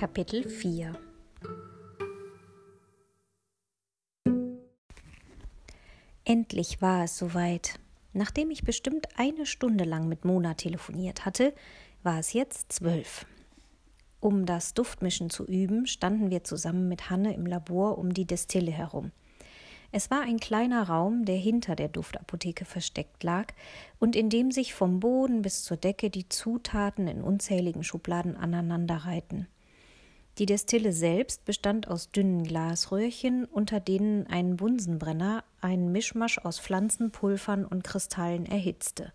Kapitel 4 Endlich war es soweit. Nachdem ich bestimmt eine Stunde lang mit Mona telefoniert hatte, war es jetzt zwölf. Um das Duftmischen zu üben, standen wir zusammen mit Hanne im Labor um die Destille herum. Es war ein kleiner Raum, der hinter der Duftapotheke versteckt lag und in dem sich vom Boden bis zur Decke die Zutaten in unzähligen Schubladen aneinanderreihten. Die Destille selbst bestand aus dünnen Glasröhrchen, unter denen ein Bunsenbrenner einen Mischmasch aus Pflanzenpulvern und Kristallen erhitzte.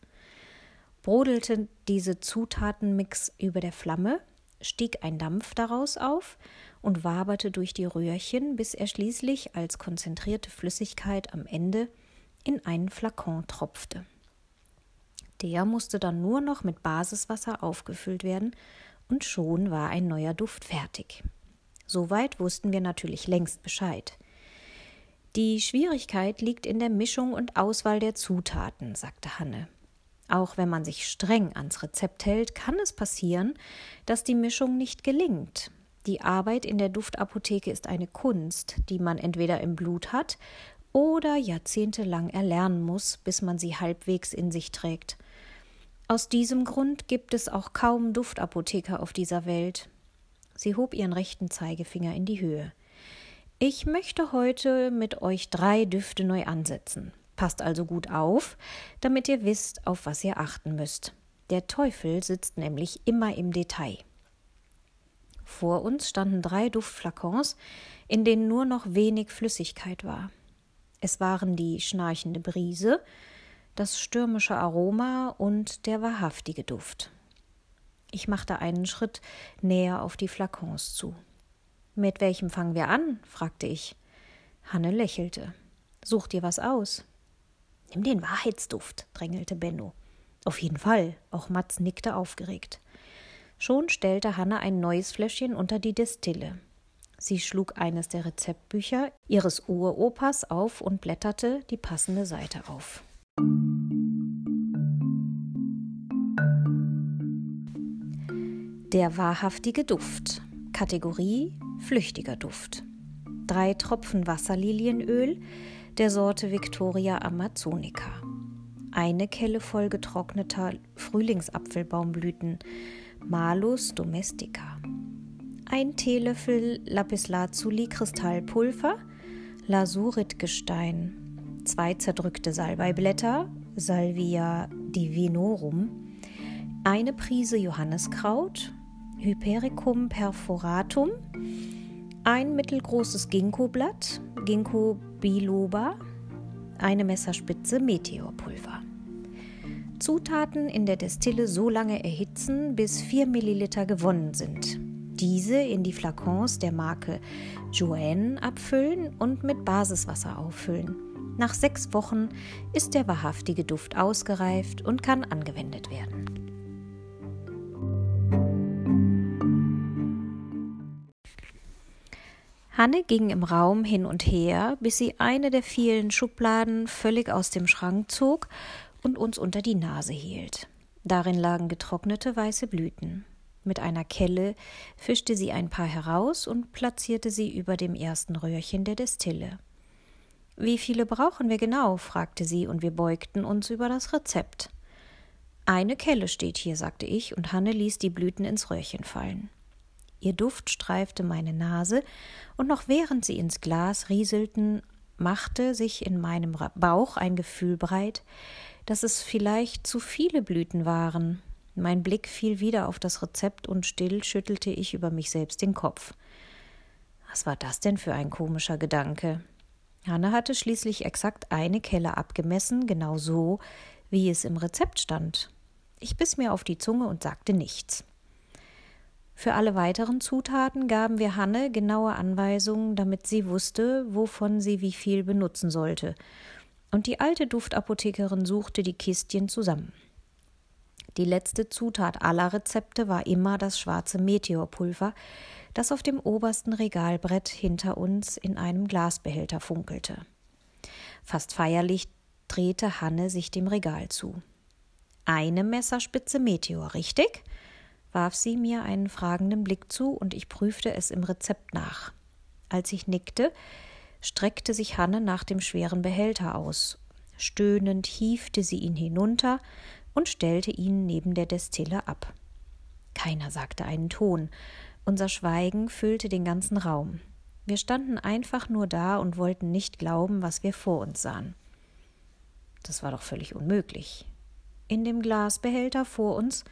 Brodelte diese Zutatenmix über der Flamme, stieg ein Dampf daraus auf und waberte durch die Röhrchen, bis er schließlich als konzentrierte Flüssigkeit am Ende in einen Flakon tropfte. Der musste dann nur noch mit Basiswasser aufgefüllt werden, und schon war ein neuer Duft fertig. Soweit wussten wir natürlich längst Bescheid. Die Schwierigkeit liegt in der Mischung und Auswahl der Zutaten, sagte Hanne. Auch wenn man sich streng ans Rezept hält, kann es passieren, dass die Mischung nicht gelingt. Die Arbeit in der Duftapotheke ist eine Kunst, die man entweder im Blut hat oder jahrzehntelang erlernen muss, bis man sie halbwegs in sich trägt. Aus diesem Grund gibt es auch kaum Duftapotheker auf dieser Welt. Sie hob ihren rechten Zeigefinger in die Höhe. Ich möchte heute mit euch drei Düfte neu ansetzen. Passt also gut auf, damit ihr wisst, auf was ihr achten müsst. Der Teufel sitzt nämlich immer im Detail. Vor uns standen drei Duftflakons, in denen nur noch wenig Flüssigkeit war. Es waren die schnarchende Brise, das stürmische Aroma und der wahrhaftige Duft. Ich machte einen Schritt näher auf die Flakons zu. Mit welchem fangen wir an? fragte ich. Hanne lächelte. Such dir was aus. Nimm den Wahrheitsduft, drängelte Benno. Auf jeden Fall. Auch Mats nickte aufgeregt. Schon stellte Hanne ein neues Fläschchen unter die Destille. Sie schlug eines der Rezeptbücher ihres Uropas auf und blätterte die passende Seite auf. Der wahrhaftige Duft. Kategorie flüchtiger Duft. Drei Tropfen Wasserlilienöl, der Sorte Victoria Amazonica. Eine Kelle voll getrockneter Frühlingsapfelbaumblüten, Malus domestica. Ein Teelöffel Lapislazuli Kristallpulver, Lasuritgestein. Zwei zerdrückte Salbeiblätter, Salvia divinorum. Eine Prise Johanniskraut, Hypericum perforatum ein mittelgroßes Ginkgoblatt, Ginkgo biloba, eine Messerspitze Meteorpulver. Zutaten in der Destille so lange erhitzen, bis 4 Milliliter gewonnen sind. Diese in die Flakons der Marke Joanne abfüllen und mit Basiswasser auffüllen. Nach sechs Wochen ist der wahrhaftige Duft ausgereift und kann angewendet werden. Hanne ging im Raum hin und her, bis sie eine der vielen Schubladen völlig aus dem Schrank zog und uns unter die Nase hielt. Darin lagen getrocknete weiße Blüten. Mit einer Kelle fischte sie ein paar heraus und platzierte sie über dem ersten Röhrchen der Destille. Wie viele brauchen wir genau? fragte sie, und wir beugten uns über das Rezept. Eine Kelle steht hier, sagte ich, und Hanne ließ die Blüten ins Röhrchen fallen. Ihr Duft streifte meine Nase, und noch während sie ins Glas rieselten, machte sich in meinem Bauch ein Gefühl breit, dass es vielleicht zu viele Blüten waren. Mein Blick fiel wieder auf das Rezept und still schüttelte ich über mich selbst den Kopf. Was war das denn für ein komischer Gedanke? Hanne hatte schließlich exakt eine Kelle abgemessen, genau so, wie es im Rezept stand. Ich biss mir auf die Zunge und sagte nichts. Für alle weiteren Zutaten gaben wir Hanne genaue Anweisungen, damit sie wusste, wovon sie wie viel benutzen sollte. Und die alte Duftapothekerin suchte die Kistchen zusammen. Die letzte Zutat aller Rezepte war immer das schwarze Meteorpulver, das auf dem obersten Regalbrett hinter uns in einem Glasbehälter funkelte. Fast feierlich drehte Hanne sich dem Regal zu. Eine Messerspitze Meteor, richtig? Warf sie mir einen fragenden Blick zu und ich prüfte es im Rezept nach. Als ich nickte, streckte sich Hanne nach dem schweren Behälter aus. Stöhnend hiefte sie ihn hinunter und stellte ihn neben der Destille ab. Keiner sagte einen Ton. Unser Schweigen füllte den ganzen Raum. Wir standen einfach nur da und wollten nicht glauben, was wir vor uns sahen. Das war doch völlig unmöglich. In dem Glasbehälter vor uns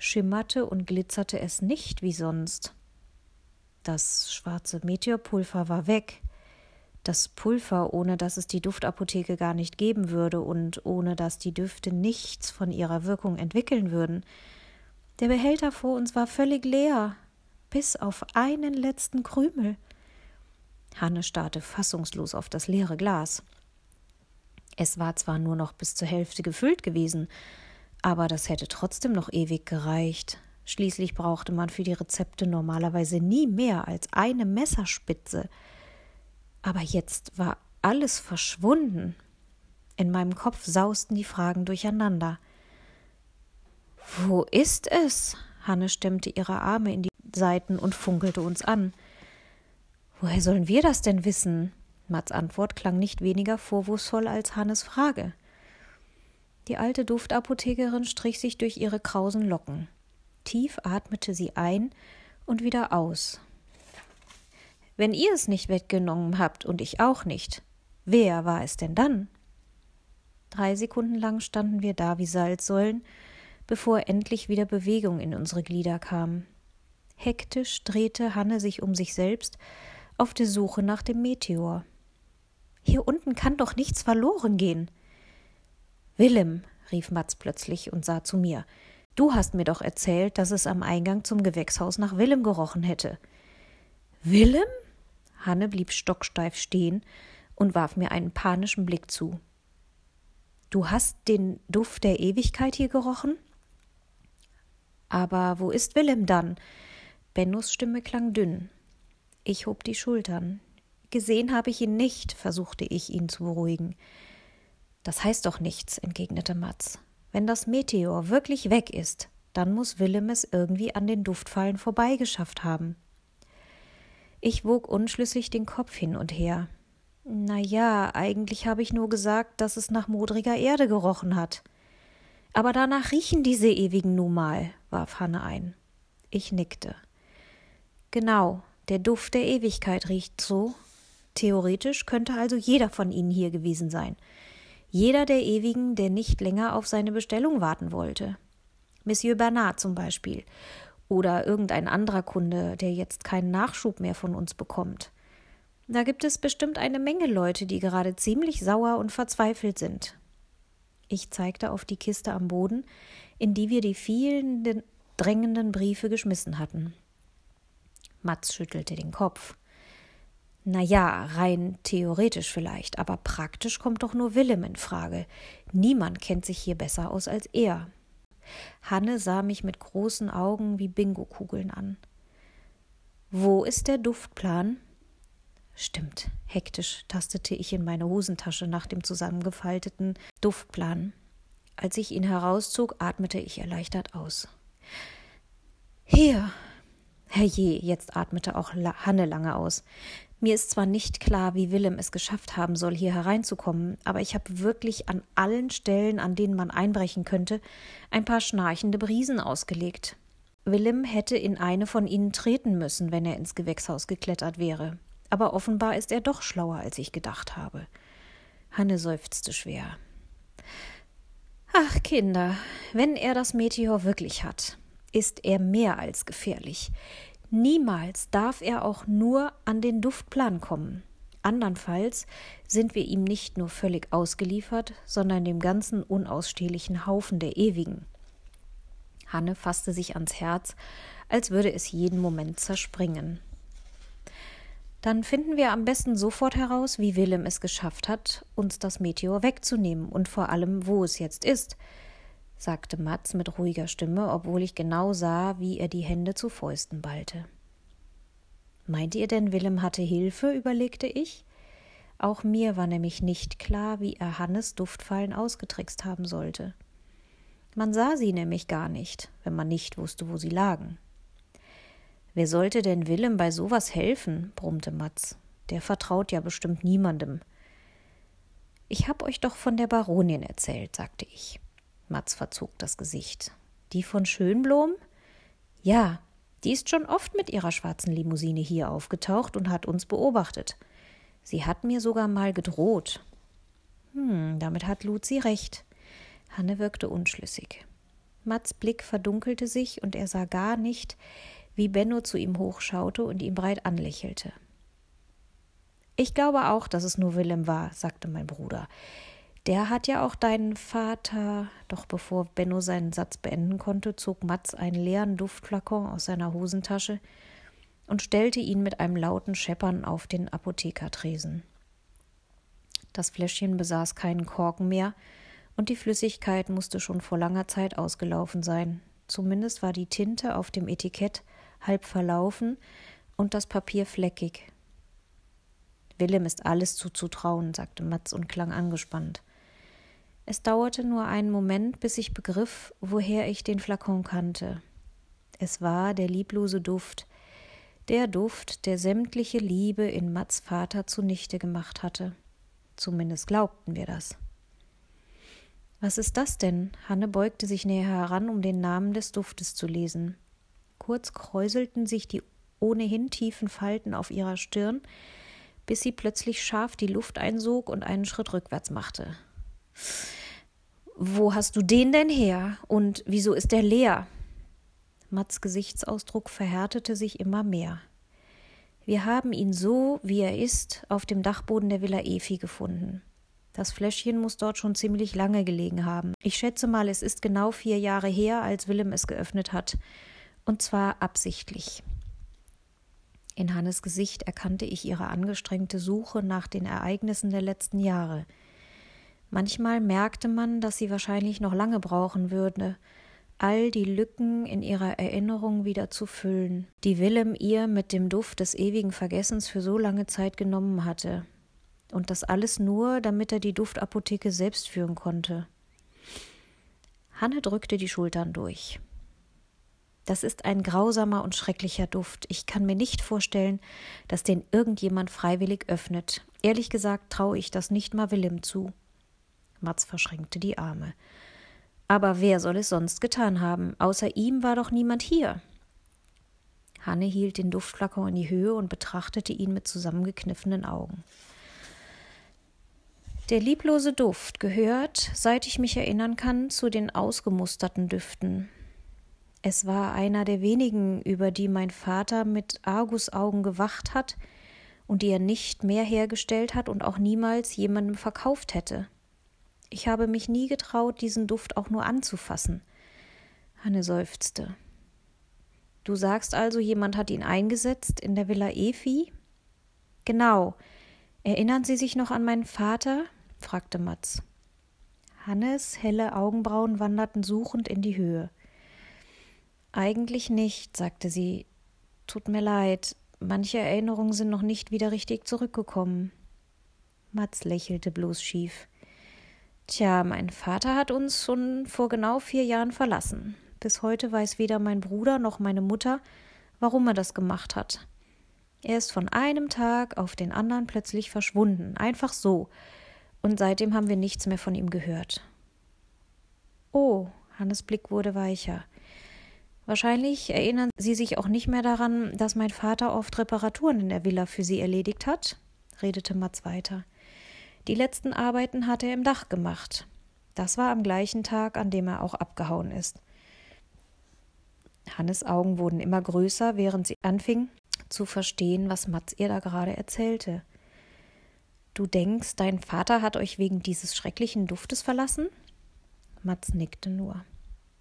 schimmerte und glitzerte es nicht wie sonst. Das schwarze Meteorpulver war weg. Das Pulver, ohne dass es die Duftapotheke gar nicht geben würde und ohne dass die Düfte nichts von ihrer Wirkung entwickeln würden. Der Behälter vor uns war völlig leer, bis auf einen letzten Krümel. Hanne starrte fassungslos auf das leere Glas. Es war zwar nur noch bis zur Hälfte gefüllt gewesen, aber das hätte trotzdem noch ewig gereicht. Schließlich brauchte man für die Rezepte normalerweise nie mehr als eine Messerspitze. Aber jetzt war alles verschwunden. In meinem Kopf sausten die Fragen durcheinander. Wo ist es? Hanne stemmte ihre Arme in die Seiten und funkelte uns an. Woher sollen wir das denn wissen? Mats Antwort klang nicht weniger vorwurfsvoll als Hannes Frage. Die alte Duftapothekerin strich sich durch ihre krausen Locken. Tief atmete sie ein und wieder aus. Wenn ihr es nicht weggenommen habt und ich auch nicht, wer war es denn dann? Drei Sekunden lang standen wir da wie Salzsäulen, bevor endlich wieder Bewegung in unsere Glieder kam. Hektisch drehte Hanne sich um sich selbst auf der Suche nach dem Meteor. Hier unten kann doch nichts verloren gehen. Willem, rief Matz plötzlich und sah zu mir. Du hast mir doch erzählt, dass es am Eingang zum Gewächshaus nach Willem gerochen hätte. Willem? Hanne blieb stocksteif stehen und warf mir einen panischen Blick zu. Du hast den Duft der Ewigkeit hier gerochen? Aber wo ist Willem dann? Bennos Stimme klang dünn. Ich hob die Schultern. Gesehen habe ich ihn nicht, versuchte ich ihn zu beruhigen. Das heißt doch nichts, entgegnete Matz. Wenn das Meteor wirklich weg ist, dann muss Willem es irgendwie an den Duftfallen vorbeigeschafft haben. Ich wog unschlüssig den Kopf hin und her. Na ja, eigentlich habe ich nur gesagt, dass es nach modriger Erde gerochen hat. Aber danach riechen diese ewigen nun mal, warf Hanne ein. Ich nickte. Genau, der Duft der Ewigkeit riecht so. Theoretisch könnte also jeder von ihnen hier gewesen sein. Jeder der Ewigen, der nicht länger auf seine Bestellung warten wollte. Monsieur Bernard zum Beispiel oder irgendein anderer Kunde, der jetzt keinen Nachschub mehr von uns bekommt. Da gibt es bestimmt eine Menge Leute, die gerade ziemlich sauer und verzweifelt sind. Ich zeigte auf die Kiste am Boden, in die wir die vielen drängenden Briefe geschmissen hatten. Matz schüttelte den Kopf. Na ja, rein theoretisch vielleicht, aber praktisch kommt doch nur Willem in Frage. Niemand kennt sich hier besser aus als er. Hanne sah mich mit großen Augen wie Bingo-Kugeln an. Wo ist der Duftplan? Stimmt, hektisch tastete ich in meine Hosentasche nach dem zusammengefalteten Duftplan. Als ich ihn herauszog, atmete ich erleichtert aus. Hier! Herrje, jetzt atmete auch Hanne lange aus. Mir ist zwar nicht klar, wie Willem es geschafft haben soll, hier hereinzukommen, aber ich habe wirklich an allen Stellen, an denen man einbrechen könnte, ein paar schnarchende Brisen ausgelegt. Willem hätte in eine von ihnen treten müssen, wenn er ins Gewächshaus geklettert wäre. Aber offenbar ist er doch schlauer, als ich gedacht habe. Hanne seufzte schwer. Ach, Kinder, wenn er das Meteor wirklich hat, ist er mehr als gefährlich. Niemals darf er auch nur an den Duftplan kommen. Andernfalls sind wir ihm nicht nur völlig ausgeliefert, sondern dem ganzen unausstehlichen Haufen der Ewigen. Hanne fasste sich ans Herz, als würde es jeden Moment zerspringen. Dann finden wir am besten sofort heraus, wie Willem es geschafft hat, uns das Meteor wegzunehmen und vor allem, wo es jetzt ist, sagte Matz mit ruhiger Stimme, obwohl ich genau sah, wie er die Hände zu Fäusten ballte. Meint ihr denn, Willem hatte Hilfe? überlegte ich. Auch mir war nämlich nicht klar, wie er Hannes Duftfallen ausgetrickst haben sollte. Man sah sie nämlich gar nicht, wenn man nicht wusste, wo sie lagen. Wer sollte denn Willem bei sowas helfen? brummte Matz. Der vertraut ja bestimmt niemandem. Ich hab euch doch von der Baronin erzählt, sagte ich. Matz verzog das Gesicht. Die von Schönblom? Ja, die ist schon oft mit ihrer schwarzen Limousine hier aufgetaucht und hat uns beobachtet. Sie hat mir sogar mal gedroht. Hm, damit hat Luzi recht. Hanne wirkte unschlüssig. Mats Blick verdunkelte sich und er sah gar nicht, wie Benno zu ihm hochschaute und ihn breit anlächelte. Ich glaube auch, dass es nur Willem war, sagte mein Bruder. Der hat ja auch deinen Vater. Doch bevor Benno seinen Satz beenden konnte, zog Mats einen leeren Duftflakon aus seiner Hosentasche und stellte ihn mit einem lauten Scheppern auf den Apothekertresen. Das Fläschchen besaß keinen Korken mehr, und die Flüssigkeit musste schon vor langer Zeit ausgelaufen sein. Zumindest war die Tinte auf dem Etikett halb verlaufen und das Papier fleckig. Willem ist alles zuzutrauen, sagte Matz und klang angespannt. Es dauerte nur einen Moment, bis ich begriff, woher ich den Flakon kannte. Es war der lieblose Duft, der Duft, der sämtliche Liebe in Mats Vater zunichte gemacht hatte. Zumindest glaubten wir das. Was ist das denn? Hanne beugte sich näher heran, um den Namen des Duftes zu lesen. Kurz kräuselten sich die ohnehin tiefen Falten auf ihrer Stirn, bis sie plötzlich scharf die Luft einsog und einen Schritt rückwärts machte. Wo hast du den denn her? Und wieso ist der leer? Mats Gesichtsausdruck verhärtete sich immer mehr. Wir haben ihn so, wie er ist, auf dem Dachboden der Villa Efi gefunden. Das Fläschchen muss dort schon ziemlich lange gelegen haben. Ich schätze mal, es ist genau vier Jahre her, als Willem es geöffnet hat. Und zwar absichtlich. In Hannes Gesicht erkannte ich ihre angestrengte Suche nach den Ereignissen der letzten Jahre. Manchmal merkte man, dass sie wahrscheinlich noch lange brauchen würde, all die Lücken in ihrer Erinnerung wieder zu füllen, die Willem ihr mit dem Duft des ewigen Vergessens für so lange Zeit genommen hatte. Und das alles nur, damit er die Duftapotheke selbst führen konnte. Hanne drückte die Schultern durch. Das ist ein grausamer und schrecklicher Duft. Ich kann mir nicht vorstellen, dass den irgendjemand freiwillig öffnet. Ehrlich gesagt traue ich das nicht mal Willem zu. Mats verschränkte die Arme. Aber wer soll es sonst getan haben? Außer ihm war doch niemand hier. Hanne hielt den Duftflakon in die Höhe und betrachtete ihn mit zusammengekniffenen Augen. Der lieblose Duft gehört, seit ich mich erinnern kann, zu den ausgemusterten Düften. Es war einer der wenigen, über die mein Vater mit Argusaugen gewacht hat und die er nicht mehr hergestellt hat und auch niemals jemandem verkauft hätte. Ich habe mich nie getraut, diesen Duft auch nur anzufassen. Hanne seufzte. Du sagst also, jemand hat ihn eingesetzt in der Villa Efi? Genau. Erinnern Sie sich noch an meinen Vater? fragte Matz. Hannes helle Augenbrauen wanderten suchend in die Höhe. Eigentlich nicht, sagte sie. Tut mir leid, manche Erinnerungen sind noch nicht wieder richtig zurückgekommen. Matz lächelte bloß schief. Tja, mein Vater hat uns schon vor genau vier Jahren verlassen. Bis heute weiß weder mein Bruder noch meine Mutter, warum er das gemacht hat. Er ist von einem Tag auf den anderen plötzlich verschwunden, einfach so, und seitdem haben wir nichts mehr von ihm gehört. Oh, Hannes Blick wurde weicher. Wahrscheinlich erinnern Sie sich auch nicht mehr daran, dass mein Vater oft Reparaturen in der Villa für Sie erledigt hat, redete Mats weiter. Die letzten Arbeiten hat er im Dach gemacht. Das war am gleichen Tag, an dem er auch abgehauen ist. Hannes Augen wurden immer größer, während sie anfing zu verstehen, was Mats ihr da gerade erzählte. Du denkst, dein Vater hat euch wegen dieses schrecklichen Duftes verlassen? Mats nickte nur.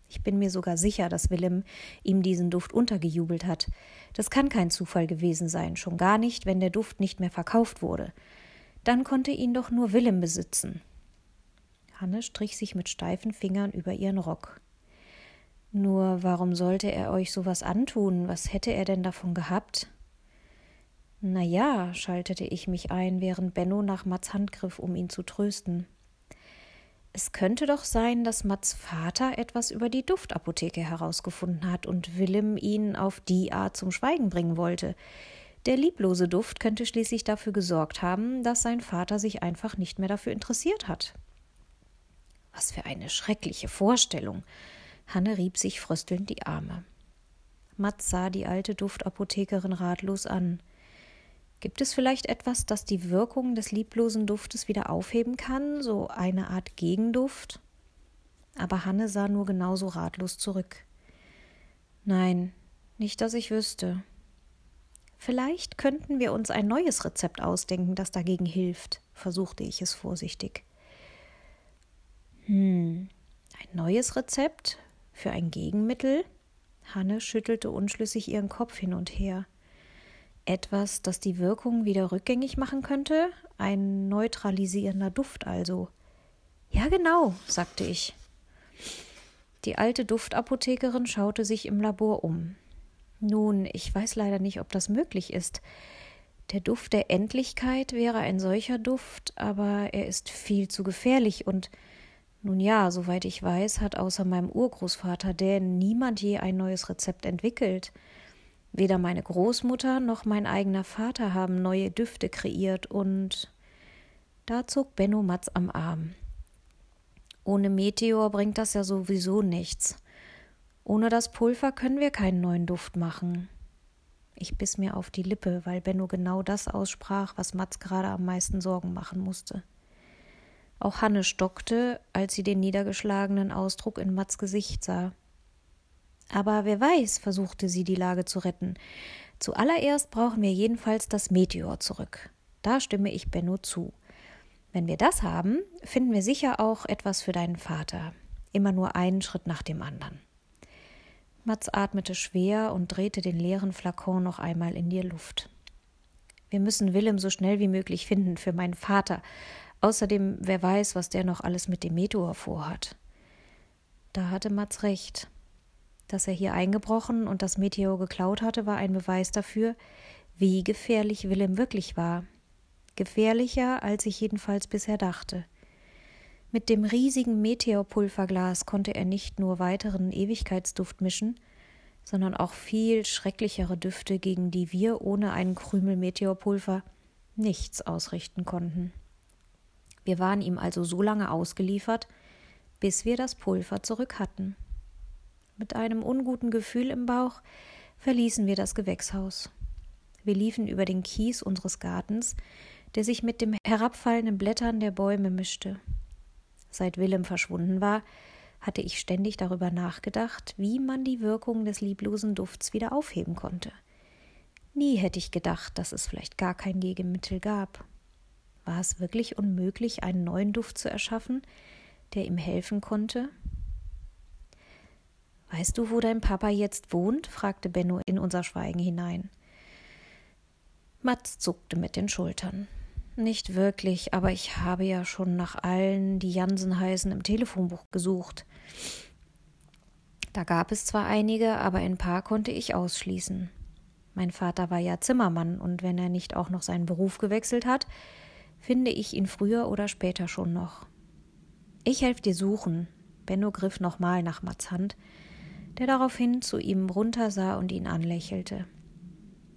Ich bin mir sogar sicher, dass Willem ihm diesen Duft untergejubelt hat. Das kann kein Zufall gewesen sein, schon gar nicht, wenn der Duft nicht mehr verkauft wurde. Dann konnte ihn doch nur Willem besitzen. Hanne strich sich mit steifen Fingern über ihren Rock. Nur warum sollte er euch sowas antun? Was hätte er denn davon gehabt? Na ja, schaltete ich mich ein, während Benno nach Mats Hand griff, um ihn zu trösten. Es könnte doch sein, dass Mats Vater etwas über die Duftapotheke herausgefunden hat und Willem ihn auf die Art zum Schweigen bringen wollte. Der lieblose Duft könnte schließlich dafür gesorgt haben, dass sein Vater sich einfach nicht mehr dafür interessiert hat. Was für eine schreckliche Vorstellung. Hanne rieb sich fröstelnd die Arme. Mats sah die alte Duftapothekerin ratlos an. Gibt es vielleicht etwas, das die Wirkung des lieblosen Duftes wieder aufheben kann, so eine Art Gegenduft? Aber Hanne sah nur genauso ratlos zurück. Nein, nicht, dass ich wüsste. Vielleicht könnten wir uns ein neues Rezept ausdenken, das dagegen hilft, versuchte ich es vorsichtig. Hm, ein neues Rezept für ein Gegenmittel? Hanne schüttelte unschlüssig ihren Kopf hin und her. Etwas, das die Wirkung wieder rückgängig machen könnte? Ein neutralisierender Duft also. Ja, genau, sagte ich. Die alte Duftapothekerin schaute sich im Labor um. Nun, ich weiß leider nicht, ob das möglich ist. Der Duft der Endlichkeit wäre ein solcher Duft, aber er ist viel zu gefährlich und nun ja, soweit ich weiß, hat außer meinem Urgroßvater Dan niemand je ein neues Rezept entwickelt. Weder meine Großmutter noch mein eigener Vater haben neue Düfte kreiert und da zog Benno Matz am Arm. Ohne Meteor bringt das ja sowieso nichts. Ohne das Pulver können wir keinen neuen Duft machen. Ich biss mir auf die Lippe, weil Benno genau das aussprach, was Matz gerade am meisten Sorgen machen musste. Auch Hanne stockte, als sie den niedergeschlagenen Ausdruck in Matz Gesicht sah. Aber wer weiß, versuchte sie die Lage zu retten. Zuallererst brauchen wir jedenfalls das Meteor zurück. Da stimme ich Benno zu. Wenn wir das haben, finden wir sicher auch etwas für deinen Vater. Immer nur einen Schritt nach dem anderen. Mats atmete schwer und drehte den leeren Flakon noch einmal in die Luft. Wir müssen Willem so schnell wie möglich finden für meinen Vater. Außerdem, wer weiß, was der noch alles mit dem Meteor vorhat. Da hatte Mats recht. Dass er hier eingebrochen und das Meteor geklaut hatte, war ein Beweis dafür, wie gefährlich Willem wirklich war. Gefährlicher, als ich jedenfalls bisher dachte. Mit dem riesigen Meteorpulverglas konnte er nicht nur weiteren Ewigkeitsduft mischen, sondern auch viel schrecklichere Düfte, gegen die wir ohne einen Krümel Meteorpulver nichts ausrichten konnten. Wir waren ihm also so lange ausgeliefert, bis wir das Pulver zurück hatten. Mit einem unguten Gefühl im Bauch verließen wir das Gewächshaus. Wir liefen über den Kies unseres Gartens, der sich mit dem herabfallenden Blättern der Bäume mischte. Seit Willem verschwunden war, hatte ich ständig darüber nachgedacht, wie man die Wirkung des lieblosen Dufts wieder aufheben konnte. Nie hätte ich gedacht, dass es vielleicht gar kein Gegenmittel gab. War es wirklich unmöglich, einen neuen Duft zu erschaffen, der ihm helfen konnte? Weißt du, wo dein Papa jetzt wohnt? fragte Benno in unser Schweigen hinein. Mats zuckte mit den Schultern. Nicht wirklich, aber ich habe ja schon nach allen, die Jansen heißen, im Telefonbuch gesucht. Da gab es zwar einige, aber ein paar konnte ich ausschließen. Mein Vater war ja Zimmermann, und wenn er nicht auch noch seinen Beruf gewechselt hat, finde ich ihn früher oder später schon noch. Ich helfe dir suchen. Benno griff nochmal nach Mats Hand, der daraufhin zu ihm runtersah und ihn anlächelte.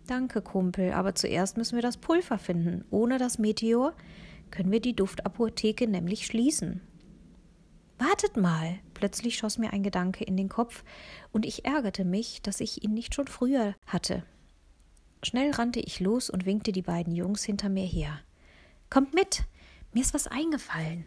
Danke, Kumpel, aber zuerst müssen wir das Pulver finden. Ohne das Meteor können wir die Duftapotheke nämlich schließen. Wartet mal! Plötzlich schoss mir ein Gedanke in den Kopf, und ich ärgerte mich, dass ich ihn nicht schon früher hatte. Schnell rannte ich los und winkte die beiden Jungs hinter mir her. Kommt mit! Mir ist was eingefallen.